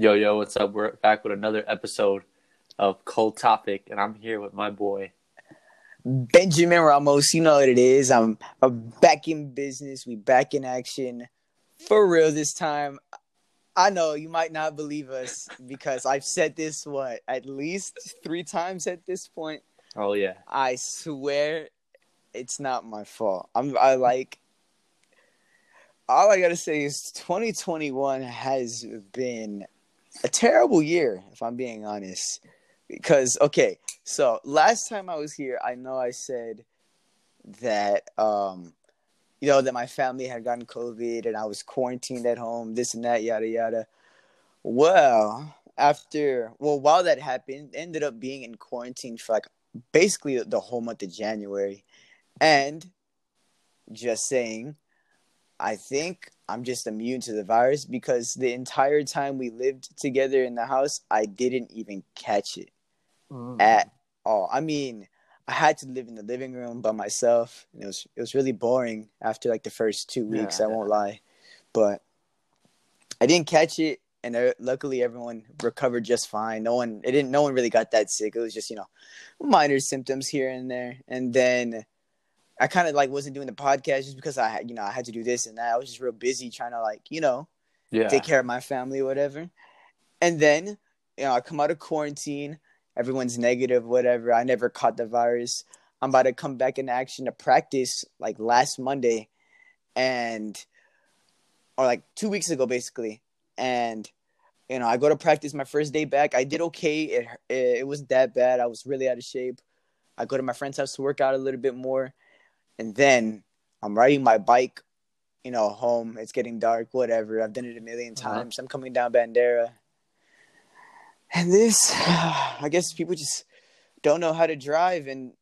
Yo, yo, what's up? We're back with another episode of Cold Topic, and I'm here with my boy. Benjamin Ramos, you know what it is. I'm, I'm back in business. We back in action for real this time. I know you might not believe us because I've said this what at least three times at this point. Oh yeah, I swear it's not my fault. I'm I like all I gotta say is 2021 has been a terrible year, if I'm being honest. Because okay, so last time I was here, I know I said that um you know that my family had gotten COVID and I was quarantined at home, this and that, yada yada. Well, after well, while that happened, ended up being in quarantine for like basically the whole month of January. And just saying, I think I'm just immune to the virus because the entire time we lived together in the house, I didn't even catch it mm. at all. I mean, I had to live in the living room by myself, and it was it was really boring after like the first two weeks. Yeah. I won't lie, but I didn't catch it, and uh, luckily everyone recovered just fine. No one it didn't no one really got that sick. It was just you know minor symptoms here and there, and then I kind of like wasn't doing the podcast just because I had, you know, I had to do this and that. I was just real busy trying to like, you know, yeah. take care of my family or whatever. And then, you know, I come out of quarantine. Everyone's negative, whatever. I never caught the virus. I'm about to come back in action to practice like last Monday, and or like two weeks ago, basically. And you know, I go to practice my first day back. I did okay. It it, it wasn't that bad. I was really out of shape. I go to my friend's house to work out a little bit more and then I'm riding my bike, you know, home. It's getting dark, whatever. I've done it a 1000000 uh-huh. times. Uh-huh. I'm coming down Bandera. And this, I guess people just don't know how to drive. And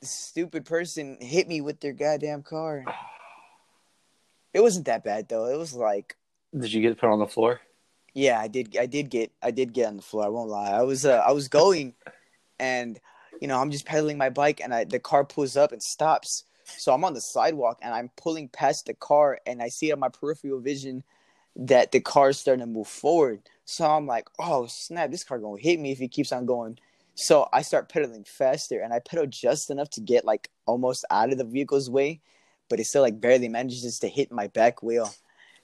this stupid person hit me with their goddamn car. It wasn't that bad though. It was like. Did you get put on the floor? Yeah, I did. I did get. I did get on the floor. I won't lie. I was. Uh, I was going, and you know, I'm just pedaling my bike, and I the car pulls up and stops, so I'm on the sidewalk and I'm pulling past the car and I see on my peripheral vision that the car is starting to move forward. So I'm like, oh snap, this car gonna hit me if he keeps on going. So I start pedaling faster and I pedal just enough to get like almost out of the vehicle's way, but it still like barely manages to hit my back wheel.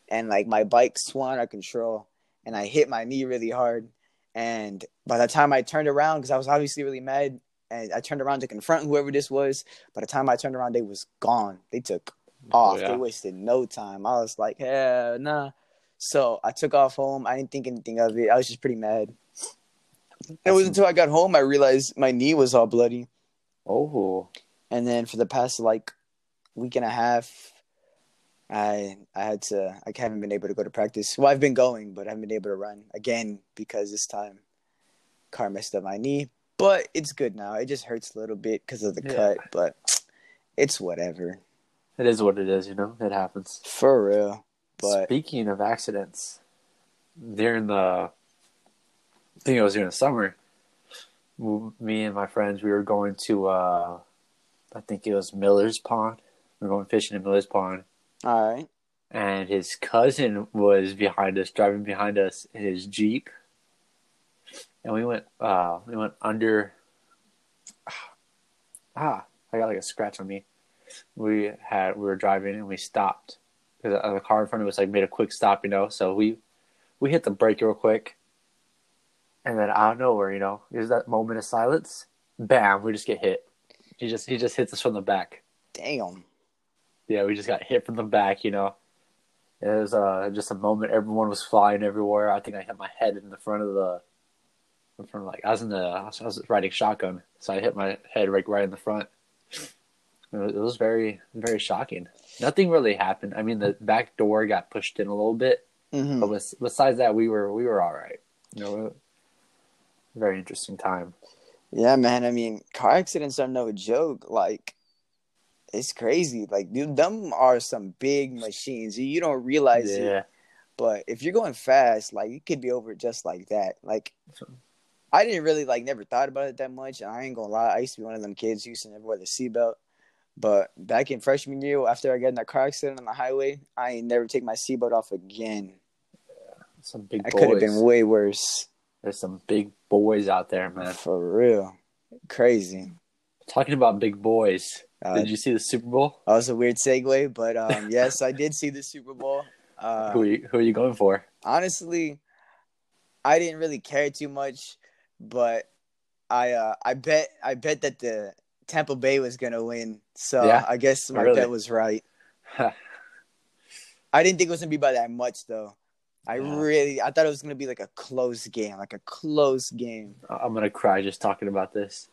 And like my bike swung out of control and I hit my knee really hard. And by the time I turned around, because I was obviously really mad, and I turned around to confront whoever this was. By the time I turned around, they was gone. They took off. Oh, yeah. They wasted no time. I was like, hell nah. So I took off home. I didn't think anything of it. I was just pretty mad. It was until I got home I realized my knee was all bloody. Oh. And then for the past like week and a half, I I had to I haven't been able to go to practice. Well, I've been going, but I haven't been able to run again because this time car messed up my knee but it's good now. It just hurts a little bit because of the yeah. cut, but it's whatever. It is what it is, you know. It happens for real. But speaking of accidents, during the, I think it was during the summer. Me and my friends, we were going to, uh I think it was Miller's Pond. We were going fishing in Miller's Pond. All right. And his cousin was behind us, driving behind us in his Jeep and we went uh we went under ah i got like a scratch on me. We had we were driving and we stopped. Because the car in front of us like made a quick stop you know? So we we hit the brake real quick. And then out of nowhere you know there's that moment of silence. Bam we just get hit. He just he just hits us from the back. Damn. Yeah we just got hit from the back you know? It was uh, just a moment. Everyone was flying everywhere. I think i hit my head in the front of the from like I was in the I was riding shotgun, so I hit my head right right in the front. It was, it was very very shocking. Nothing really happened. I mean, the back door got pushed in a little bit, mm-hmm. but besides that, we were we were all right. You know, very interesting time. Yeah, man. I mean, car accidents are no joke. Like, it's crazy. Like, dude, them are some big machines. You don't realize yeah. it. But if you're going fast, like, it could be over just like that. Like, I didn't really like never thought about it that much. And I ain't gonna lie. I used to be one of them kids who used to never wear the seatbelt. But back in freshman year, after I got in that car accident on the highway, I ain't never take my seatbelt off again. Some big boys. could have been way worse. There's some big boys out there, man. For real. Crazy. Talking about big boys. Uh, Did you see the Super Bowl? That was a weird segue, but um, yes, I did see the Super Bowl. Uh, who are you, who are you going for? honestly, I didn't really care too much, but I uh, I bet I bet that the Tampa Bay was gonna win. So Yeah? I guess my Really? bet was right. I didn't think it was gonna be by that much though. I Yeah. really I thought it was gonna be like a close game, like a close game. I'm gonna cry just talking about this.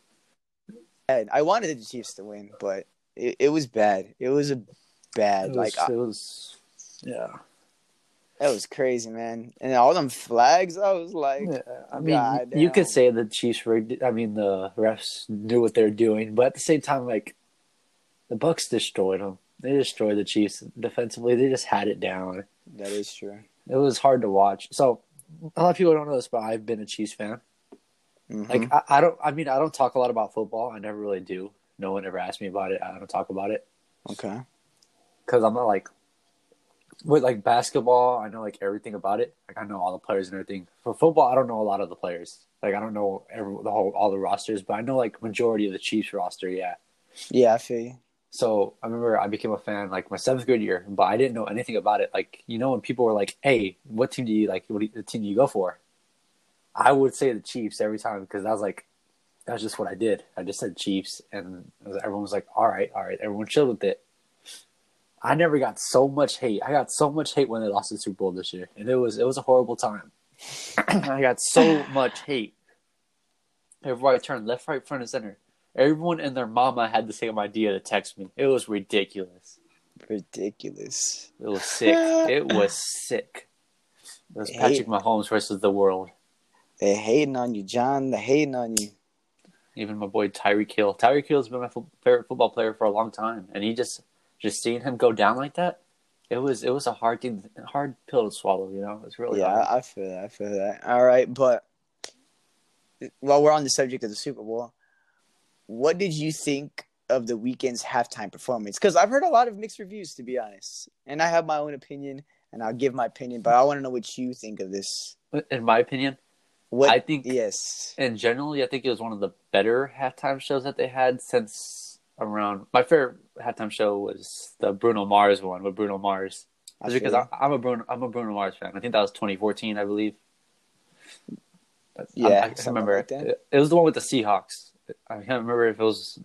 And I wanted the Chiefs to win, but it, it was bad. It was a bad It was, like it was yeah. That was crazy, man. And all them flags, I was like, Yeah, I mean, God you could say the Chiefs were. I mean, the refs knew what they were doing, but at the same time, like the Bucs destroyed them. They destroyed the Chiefs defensively. They just had it down. that is true. It was hard to watch. So a lot of people don't know this, but I've been a Chiefs fan. Mhm. Like I, I don't. I mean, I don't talk a lot about football. I never really do. No one ever asked me about it. I don't talk about it okay. because I'm not like with like basketball. I know like everything about it. Like I know all the players and everything. For football, I don't know a lot of the players. Like I don't know every, the whole all the rosters, but I know like majority of the Chiefs roster. Yeah. Yeah, I feel you. So I remember I became a fan like my seventh grade year, but I didn't know anything about it. Like you know when people were like, "Hey, what team do you like? What you, the team do you go for?" I would say the Chiefs every time because I was like, that's just what I did. I just said Chiefs, and everyone was like, "All right, all right." Everyone chilled with it. I never got so much hate. I got so much hate when they lost the Super Bowl this year, and it was it was a horrible time. I got so much hate. Everybody turned, left, right, front, and center. Everyone and their mama had the same idea to text me. It was ridiculous. Ridiculous. It was sick. it was sick. It was Patrick Mahomes versus the world. They hating on you, John. They hating on you. Even my boy Tyreek Hill. Tyreek Hill's been my fo- favorite football player for a long time, and he just just seeing him go down like that, it was it was a hard thing, hard pill to swallow. You know, it was really yeah, hard. I, I feel that. I feel that. All right, but while we're on the subject of the Super Bowl, what did you think of the Weeknd's halftime performance? Because I've heard a lot of mixed reviews, to be honest, and I have my own opinion, and I'll give my opinion. But I want to know what you think of this. In my opinion, What? I think yes. and generally, I think it was one of the better halftime shows that they had since around. My favorite halftime show was the Bruno Mars one with Bruno Mars. I because I, I'm a Bruno, I'm a Bruno Mars fan. I think that was 2014, I believe. But Yeah, I, I can't remember. like that. It, it was the one with the Seahawks. I can't remember if it was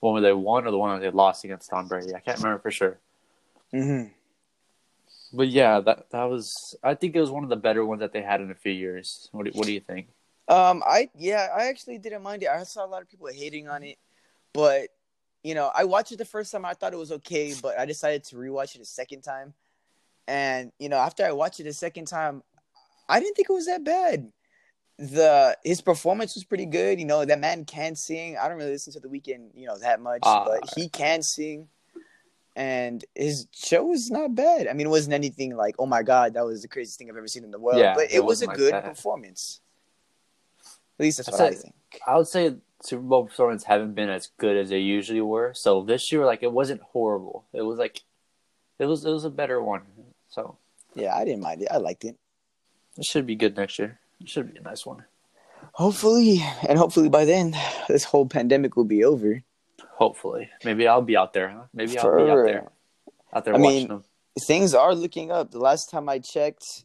one where they won or the one where they lost against Tom Brady. I can't remember for sure. hmm But yeah, that that was. I think it was one of the better ones that they had in a few years. What do, what do you think? Um, I yeah, I actually didn't mind it. I saw a lot of people hating on it, but you know, I watched it the first time. I thought it was okay, but I decided to rewatch it a second time, and you know, after I watched it a second time, I didn't think it was that bad. The his performance was pretty good. You know, that man can sing. I don't really listen to the Weeknd, you know, that much, Ah. but he can sing. And his show was not bad. I mean, it wasn't anything like, oh my god, that was the craziest thing I've ever seen in the world. Yeah, but it it, was a good that. performance. At least that's I what I think. I would say Super Bowl performances haven't been as good as they usually were. So this year, like, it wasn't horrible. It was like, it was it was a better one. So Yeah, I didn't mind it. I liked it. it should be good next year. It should be a nice one. Hopefully, and hopefully by then, this whole pandemic will be over. Hopefully, maybe I'll be out there. Huh? Maybe I'll be out there, out there I watching mean, them. Things are looking up. The last time I checked,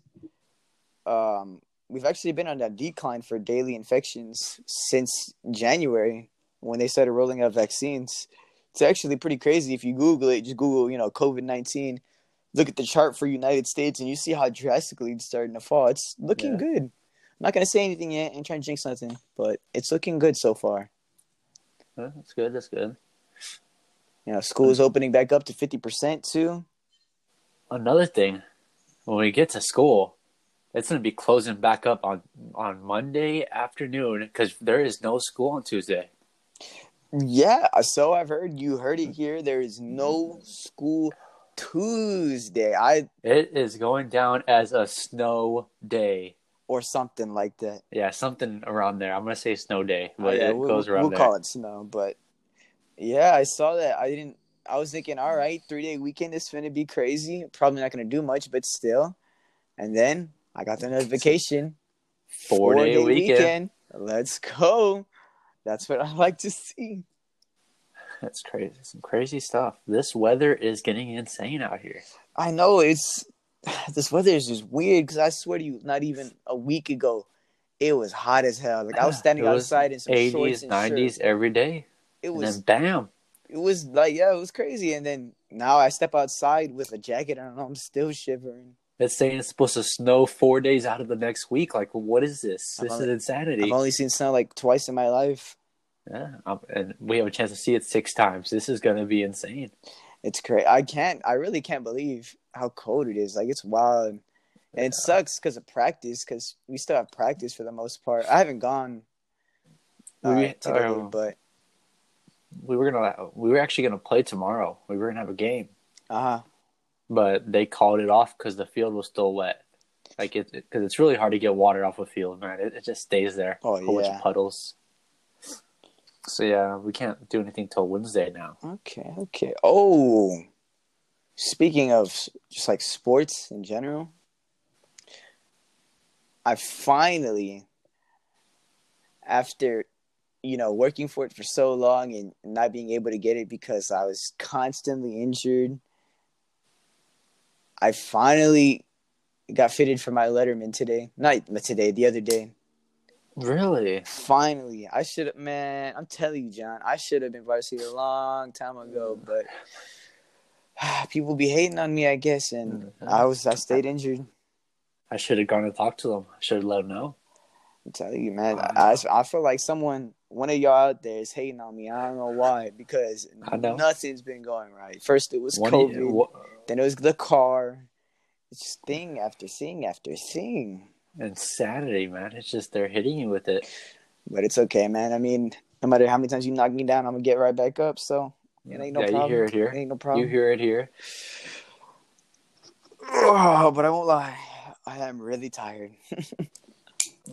um, we've actually been on a decline for daily infections since January when they started rolling out vaccines. It's actually pretty crazy. If you Google it, just Google, you know, COVID 19, look at the chart for United States and you see how drastically it's starting to fall. It's looking Yeah. good. I'm not going to say anything yet and trying to jinx nothing, but it's looking good so far. That's good. That's good. You know, school is hmm. opening back up to 50% too. Another thing, when we get to school, it's going to be closing back up on on Monday afternoon because there is no school on Tuesday. Yeah, so I've heard. You heard it mm-hmm. here. There is no mm-hmm. school Tuesday. I It is going down as a snow day. or something like that. Yeah, something around there. I'm gonna say snow day, Oh, but yeah, it we'll, goes around we'll there. call it snow, but yeah, I saw that. I didn't. I was thinking, all right, three day weekend is gonna be crazy. Probably not gonna do much, but still. And then I got the notification. Four, day, weekend. Let's go. That's what I like to see. That's crazy. Some crazy stuff. This weather is getting insane out here. I know it's this weather is just weird because I swear to you, not even a week ago, it was hot as hell. Like I was standing outside in some shorts and 90s shirt. every day. It And was then bam. it was like yeah, it was crazy. And then now I step outside with a jacket on, and I'm still shivering. It's saying it's supposed to snow four days out of the next week. Like, what is this? This is insanity. I've only seen snow like twice in my life. Yeah, um, and we have a chance to see it six times. This is going to be insane. It's crazy. I can't. I really can't believe how cold it is. Like it's wild, and it sucks because of practice. Because we still have practice for the most part. I haven't gone uh, We- today, uh, but We were gonna, we were actually gonna play tomorrow. We were gonna have a game, uh huh. But they called it off because the field was still wet. Like it, because it's really hard to get water off a field, man. It, it just stays there. Oh, a whole bunch of puddles. So yeah, we can't do anything till Wednesday now. Okay, okay. Oh, speaking of just like sports in general, I finally, after you know working for it for so long and not being able to get it because I was constantly injured, I finally got fitted for my Letterman today. Not today, the other day. Really? Finally, I should have, man. I'm telling you, John, I should have been varsity a long time ago, but people be hating on me, I guess, and Mhm. I was, I stayed injured. I should have gone and talked to them. I should have let them know. I'm telling you, man. I, I feel like someone, one of y'all out there, is hating on me. I don't know why, because know. nothing's been going right. First, it was One COVID, you- then it was the car. It's just thing after thing after thing. insanity, man. It's just they're hitting you with it. But it's okay, man. I mean, no matter how many times you knock me down, I'm gonna get right back up. So it ain't no yeah, problem. you hear it here. It ain't no problem. You hear it here. Oh, but I won't lie. I am really tired.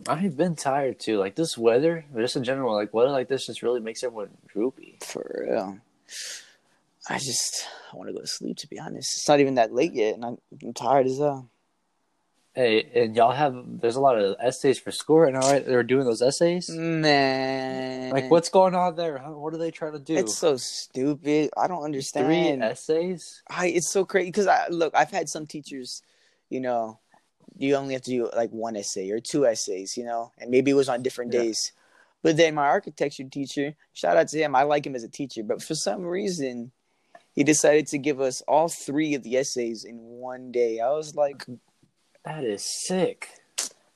I've been tired too. Like this weather, just in general, like weather like this just really makes everyone droopy. For real. I just I want to go to sleep. To be honest, it's not even that late yet, and I'm, I'm tired as hell. Hey, and y'all have there's a lot of essays for school right now, right? They're doing those essays. Man, Like what's going on there? What are they trying to do? It's so stupid. I don't understand. Three understand. essays. I it's so crazy because I look. I've had some teachers, you know, you only have to do like one essay or two essays, you know, and maybe it was on different Yeah. days. But then my architecture teacher, shout out to him. I like him as a teacher, but for some reason, he decided to give us all three of the essays in one day. I was like, That is sick.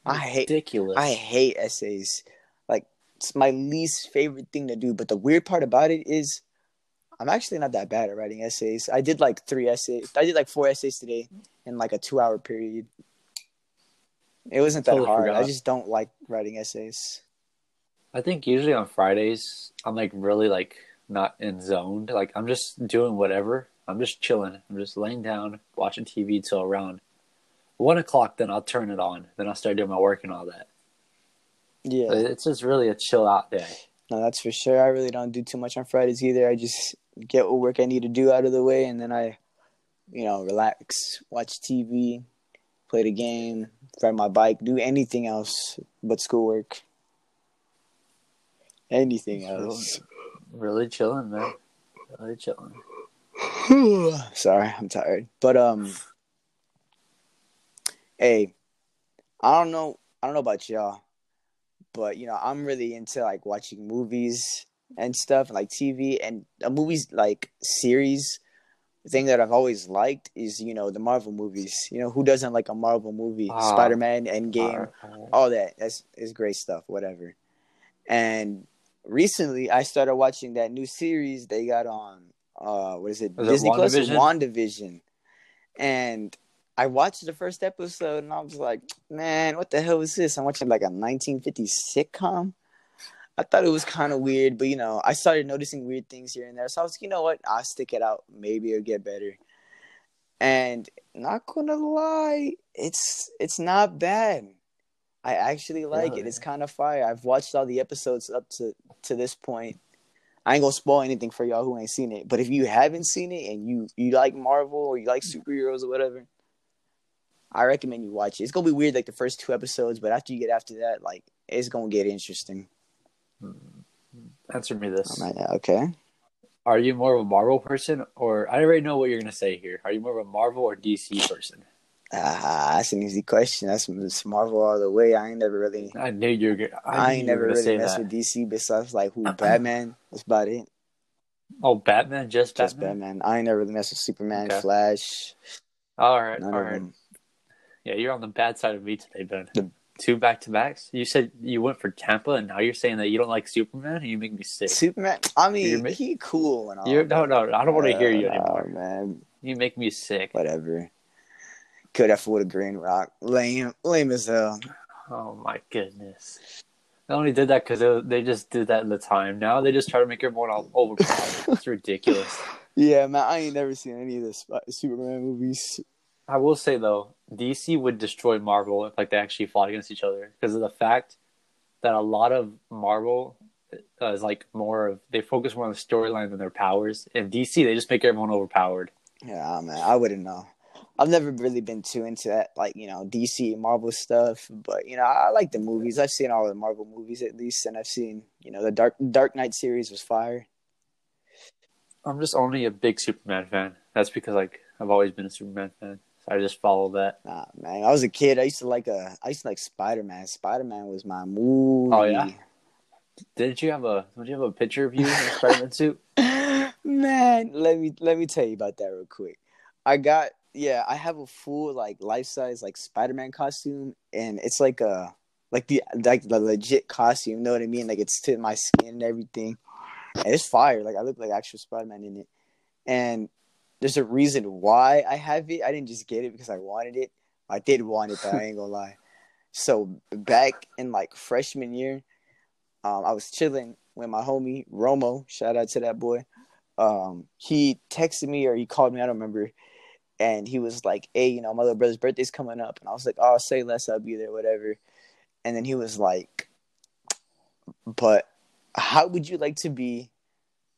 I hate ridiculous. I hate essays. Like it's my least favorite thing to do. But the weird part about it is I'm actually not that bad at writing essays. I did like three essays. I did like four essays today in like a two hour period. It wasn't that Totally hard. I just don't like writing essays. I think usually on Fridays I'm like really like not in zoned. Like I'm just doing whatever. I'm just chilling. I'm just laying down, watching TV till around one o'clock. Then I'll turn it on. Then I'll start doing my work and all that. Yeah. But It's just really a chill out day. No, that's for sure. I really don't do too much on Fridays either. I just get what work I need to do out of the way and then I, you know, relax, watch TV, play the game, ride my bike, do anything else but schoolwork. Anything else. Really chilling, man. Really chilling. Sorry, I'm tired. But um hey, I don't know I don't know about y'all, but you know, I'm really into like watching movies and stuff, like TV and a movies like series. The thing that I've always liked is, you know, the Marvel movies. You know, who doesn't like a Marvel movie? Ah. Spider Man, Endgame, Uh, all that. That's is great stuff, whatever. And recently I started watching that new series they got on uh what is it? Is it Disney Plus WandaVision? WandaVision. And I watched the first episode and I was like, man, what the hell is this? I'm watching like a 1950s sitcom. I thought it was kind of weird, but you know, I started noticing weird things here and there. So I was, you know what? I'll stick it out. Maybe it'll get better. And not gonna lie, it's it's not bad. I actually like it. It's kind of fire. I've watched all the episodes up to to this point. I ain't gonna spoil anything for y'all who ain't seen it. But if you haven't seen it and you you like Marvel or you like superheroes or whatever, I recommend you watch it. It's gonna be weird like the first two episodes, but after you get after that, like it's gonna get interesting. Answer me this: I'm okay. Are you more of a Marvel person, or I already know what you're gonna say here? Are you more of a Marvel or DC person? Ah, that's an easy question. That's, Marvel all the way. I ain't never really, I knew you were. gonna- I, I, ain't never really messed that. with DC besides like who Batman. That's about it. Oh, Batman, just Just Batman. Batman. I ain't never really messed with Superman, Okay. Flash. All right, all right. Yeah, you're on the bad side of me today, Ben. The- Two back to backs. You said you went for Tampa, and now you're saying that you don't like Superman, and you make me sick. Superman. I You're mean, ma- he cool and all. You're, no, no, I don't want to hear you Uh, anymore. man. You make me sick. Whatever. Could have with a green rock. Lame, lame as hell. Oh my goodness. They only did that because they, they just did that in the time. Now they just try to make everyone all overpowered. it's ridiculous. Yeah, man. I ain't never seen any of the Superman movies. I will say though, DC would destroy Marvel if like they actually fought against each other because of the fact that a lot of Marvel uh, is like more of they focus more on the storyline than their powers. In DC, they just make everyone overpowered. Yeah, man. I wouldn't know. I've never really been too into that, like you know, DC Marvel stuff. But you know, I like the movies. I've seen all the Marvel movies at least, and I've seen you know the Dark Dark Knight series was fire. I'm just only a big Superman fan. That's because like I've always been a Superman fan, so I just follow that. Nah, man. I was a kid. I used to like a. I used to like Spider Man. Spider Man was my movie. Oh, yeah? Didn't you have a? Did you have a picture of you in a Spider-Man suit? Man, let me let me tell you about that real quick. I got yeah, I have a full like life size like Spider Man costume, and it's like a like the like the legit costume. You know what I mean? Like it's to my skin and everything. And it's fire. Like I look like actual Spider Man in it. And there's a reason why I have it. I didn't just get it because I wanted it. I did want it, though. I ain't gonna lie. So back in like freshman year, um, I was chilling with my homie Romo. Shout out to that boy. Um, he texted me or he called me. I don't remember. And he was like, "Hey, you know, my little brother's birthday's coming up," and I was like, "Oh, say less. I'll be there, whatever." And then he was like, "But how would you like to be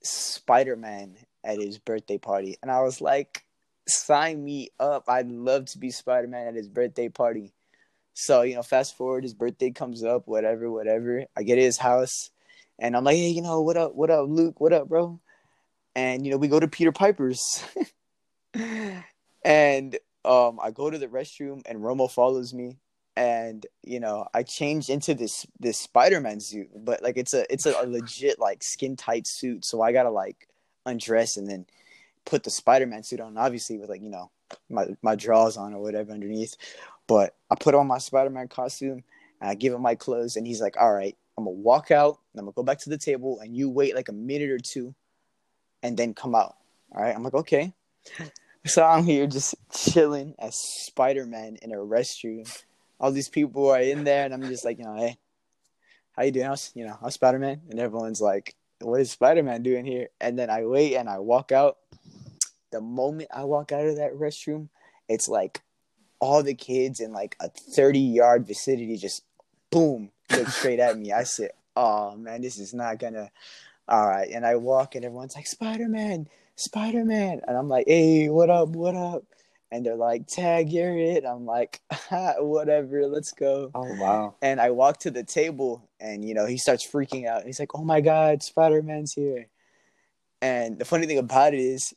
Spider Man at his birthday party?" And I was like, "Sign me up. I'd love to be Spider Man at his birthday party." So you know, fast forward, his birthday comes up, whatever, whatever. I get his house, and I'm like, "Hey, you know, what up? What up, Luke? What up, bro?" And you know, we go to Peter Piper's, and um, I go to the restroom, and Romo follows me, and you know, I change into this this Spider Man suit, but like it's a it's a, a legit like skin tight suit, so I gotta like undress and then put the Spider Man suit on, obviously with like you know my my drawers on or whatever underneath. But I put on my Spider Man costume and I give him my clothes, and he's like, "All right, I'm gonna walk out, and I'm gonna go back to the table, and you wait like a minute or two, and then come out." All right, I'm like, "Okay." So I'm here just chilling as Spider Man in a restroom. All these people are in there, and I'm just like, you know, hey, how you doing? I was, you know, I'm Spider Man, and everyone's like, what is Spider Man doing here? And then I wait and I walk out. The moment I walk out of that restroom, it's like all the kids in like a 30 yard vicinity just boom look straight at me. I said, oh man, this is not gonna. All right, and I walk, and everyone's like, Spider Man, Spider Man, and I'm like, hey, what up, what up? And they're like, tag, you're it. I'm like, whatever, let's go. Oh wow! And I walk to the table, and you know, he starts freaking out. He's like, "Oh my god, Spider Man's here!" And the funny thing about it is,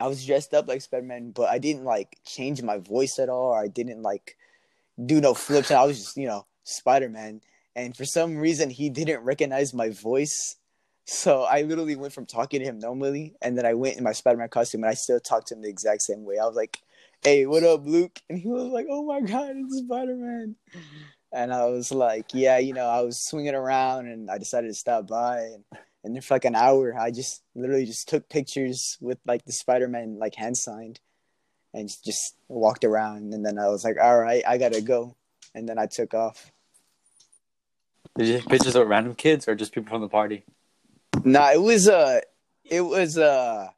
I was dressed up like Spider Man, but I didn't like change my voice at all. I didn't like do no flips. I was just, you know, Spider Man. And for some reason, he didn't recognize my voice. So I literally went from talking to him normally, and then I went in my Spider Man costume, and I still talked to him the exact same way. I was like, "Hey, what up, Luke?" And he was like, "Oh my god, it's Spider Man." And I was like, "Yeah, you know, I was swinging around, and I decided to stop by." And, and then for like an hour, I just literally just took pictures with like the Spider Man like hand signed, and just walked around. And then I was like, "All right, I gotta go." And then I took off. Did you take pictures of random kids or just people from the party? Nah, it was uh it was uh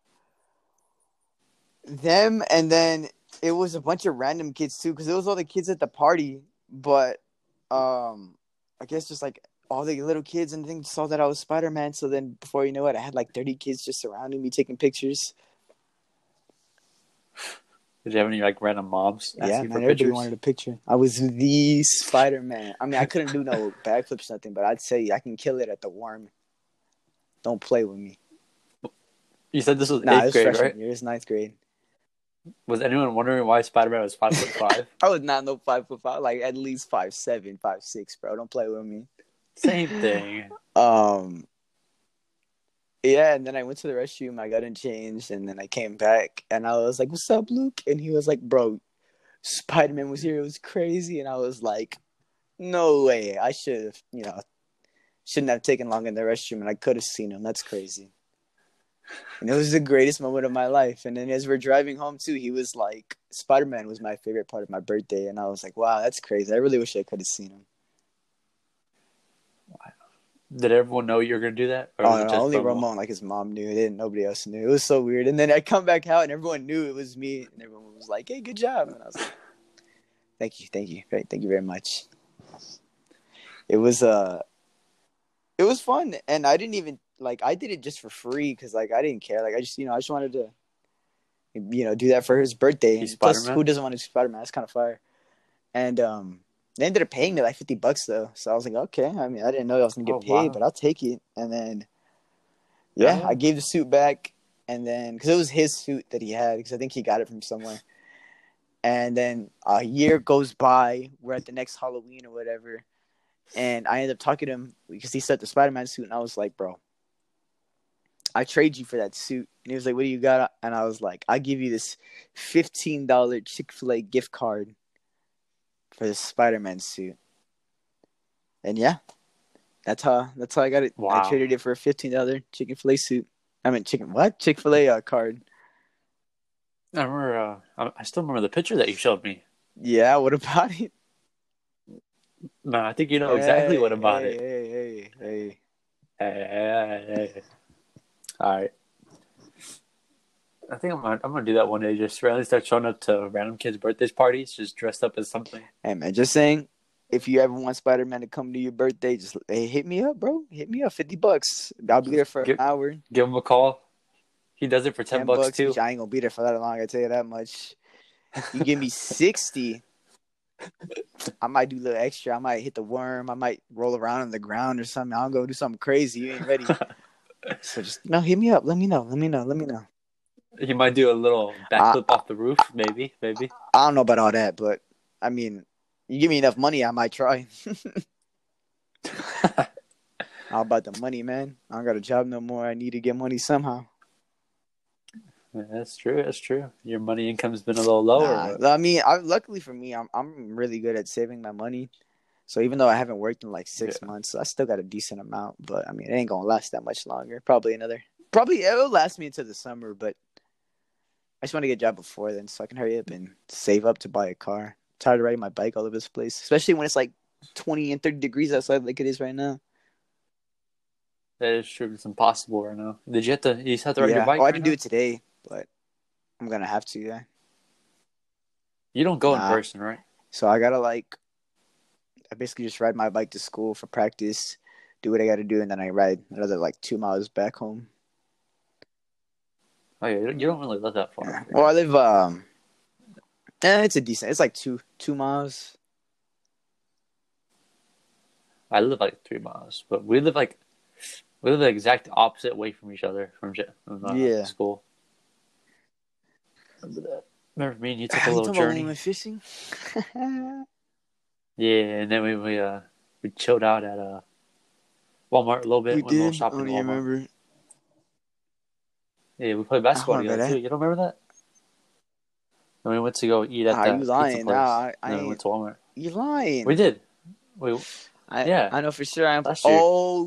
them and then it was a bunch of random kids too because it was all the kids at the party but um i guess just like all the little kids and things saw that i was spider-man so then before you know it i had like 30 kids just surrounding me taking pictures Did you have any like random moms? Yeah, man, everybody wanted a picture. I was the Spider Man. I mean, I couldn't do no backflips, nothing, but I'd say I can kill it at the worm. Don't play with me. You said this was Nah, eighth grade, right? year. It's ninth grade. Was anyone wondering why Spider Man was five foot five? I was not no five foot five, like at least five seven, five six, bro. Don't play with me. Same thing. Um, yeah, and then I went to the restroom. I got in changed, and then I came back, and I was like, "What's up, Luke?" And he was like, "Bro, Spider Man was here. It was crazy." And I was like, "No way! I should have, you know, shouldn't have taken long in the restroom, and I could have seen him. That's crazy." And it was the greatest moment of my life. And then as we're driving home too, he was like, "Spider Man was my favorite part of my birthday," and I was like, "Wow, that's crazy. I really wish I could have seen him." Did everyone know you were gonna do that? Oh, no, only? Ramon, like his mom knew. It didn't. Nobody else knew. It was so weird. And then I come back out, and everyone knew it was me, and everyone was like, "Hey, good job!" And I was like, "Thank you, thank you, thank you very much." It was uh, it was fun, and I didn't even like. I did it just for free because like I didn't care. Like I just you know I just wanted to, you know, do that for his birthday. He's plus, Spider-Man? who doesn't want to do Spider Man? That's kind of fire. And um, they ended up paying me like fifty bucks though. So I was like, okay. I mean, I didn't know I was gonna get Oh, paid, wow. but I'll take it. And then, yeah, Yeah. I gave the suit back, and then because it was his suit that he had, because I think he got it from somewhere. And then a year goes by. We're at the next Halloween or whatever, and I ended up talking to him because he said the Spider Man suit, and I was like, bro. I trade you for that suit. And he was like, What do you got? And I was like, I give you this $15 Chick fil A gift card for the Spider Man suit. And yeah, that's how that's how I got it. I traded it for a fifteen dollar Chick fil A suit. I mean chicken what? Chick fil A uh, card. I remember. Uh, I still remember the picture that you showed me. Yeah, what about it? Man, I think you know exactly Hey, what about hey, it. Hey, hey, hey. Hey, hey, hey, hey. All right. I think I'm gonna, I'm gonna do that one day. Just randomly start showing up to random kids' birthday parties, just dressed up as something. Hey man, just saying, if you ever want Spider Man to come to your birthday, just hey, hit me up, bro. Hit me up, fifty bucks. I'll be there for Get- an hour. Give him a call. He does it for ten, bucks, too. I ain't gonna be there for that long. I tell you that much. You give me sixty, I might do a little extra. I might hit the worm. I might roll around on the ground or something. I'll go do something crazy. You ain't ready. so just no, hit me up. Let me know. Let me know. Let me know. He might do a little backflip off the roof, maybe, maybe. I don't know about all that, but I mean, you give me enough money, I might try. How about the money, man? I don't got a job no more. I need to get money somehow. Yeah, that's true. That's true. Your money income's been a little lower. Nah, I mean, I, luckily for me, I'm I'm really good at saving my money. So even though I haven't worked in like six Yeah. months, I still got a decent amount. But I mean, it ain't gonna last that much longer. Probably another. Probably it'll last me until the summer. But I just want to get a job before then, so I can hurry up and save up to buy a car. tired of riding my bike all over this place, especially when it's like twenty and thirty degrees outside, like it is right now. That is true. It's impossible right now. Did you have to? You just have to ride yeah. your bike? oh, I right didn't do it today, but I'm gonna have to. Yeah. You don't go Nah. in person, right? So I gotta like, I basically just ride my bike to school for practice, do what I gotta do, and then I ride another like two miles back home. Oh yeah, you don't- really live that far. Yeah. Well, I live um, eh, it's a decent. It's like two two miles. I live like three miles, but we live like we live the exact opposite way from each other from, from uh, Yeah. school. Remember that? Remember me and you took a little about journey. we fishing? Yeah, and then we we uh we chilled out at uh Walmart a little bit. we went a little did. Shopping even Walmart. remember. Yeah, we played basketball together too. You don't remember that? And we went to go eat at Ah, that you pizza lying? place. Nah, I, I we went to Walmart. You lying? We did. We I, yeah. I know for sure. I'm. Last year. Oh,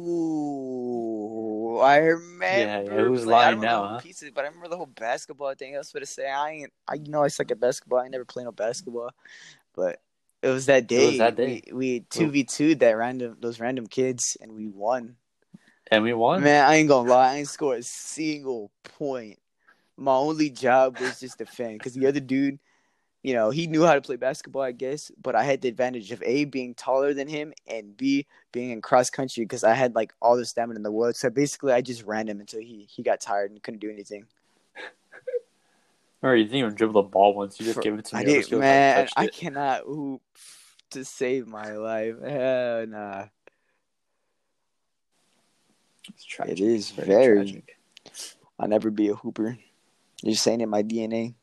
I remember. Yeah, yeah, who's lying now, huh? Pieces, but I remember the whole basketball thing. I was to say I ain't. I you know I suck at basketball. I never play no basketball, but it was that day. It was that day. We we two v two that random those random kids, and we won. and we won. Man, I ain't gonna lie. I ain't scored a single point. My only job was just defend because the other dude, you know, he knew how to play basketball, I guess. But I had the advantage of A, being taller than him, and B, being in cross country because I had like all the stamina in the world. So basically, I just ran him until he, he got tired and couldn't do anything. Or you didn't even dribble the ball once. You just For- give it to me. I did, man. I cannot hoop to save my life. Hell nah. It's tragic. It is Very very. tragic. I'll never be a hooper. You're saying in my DNA.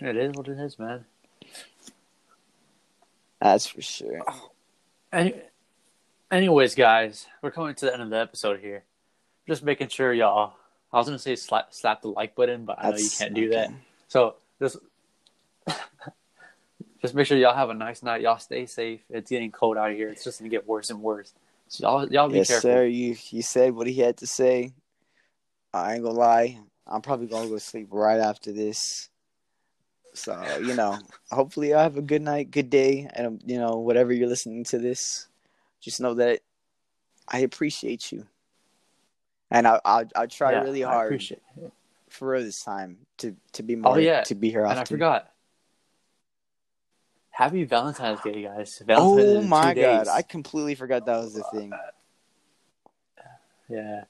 It is what it is, man. That's for sure. Oh, any, anyways, guys, we're coming to the end of the episode here. Just making sure y'all. I was gonna say slap slap the like button, but I know you can't do that. So just just make sure y'all have a nice night. Y'all stay safe. It's getting cold out here. It's just gonna get worse and worse. So y'all y'all be Yes, careful. sir. You you said what he had to say. I ain't gonna lie. I'm probably gonna go sleep right after this. So you know, hopefully y'all have a good night, good day, and you know whatever you're listening to this, just know that I appreciate you, and I I I try Yeah, really hard for real this time to to be oh, more Oh, yeah. to be here And often. I forgot. Happy Valentine's Day, guys. Valentine's oh Day Oh my god, days. I completely forgot that was the thing. Yeah.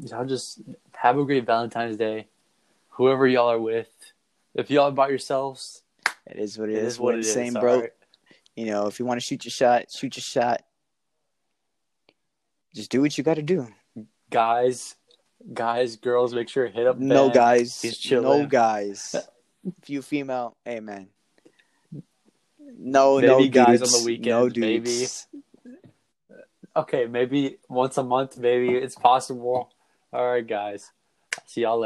Y'all just have a great Valentine's Day. Whoever y'all are with. If y'all by yourselves, It is what it it is is. what it is. Same, bro. right? You know, if you want to shoot your shot, shoot your shot. Just do what you got to do. Guys, guys, girls, make sure to hit up No Ben. guys, He's chilling. no guys. If you female, amen. No, Maybe no guys on the weekends, no maybe. Okay, maybe once a month, maybe it's possible. All right, guys. See y'all later.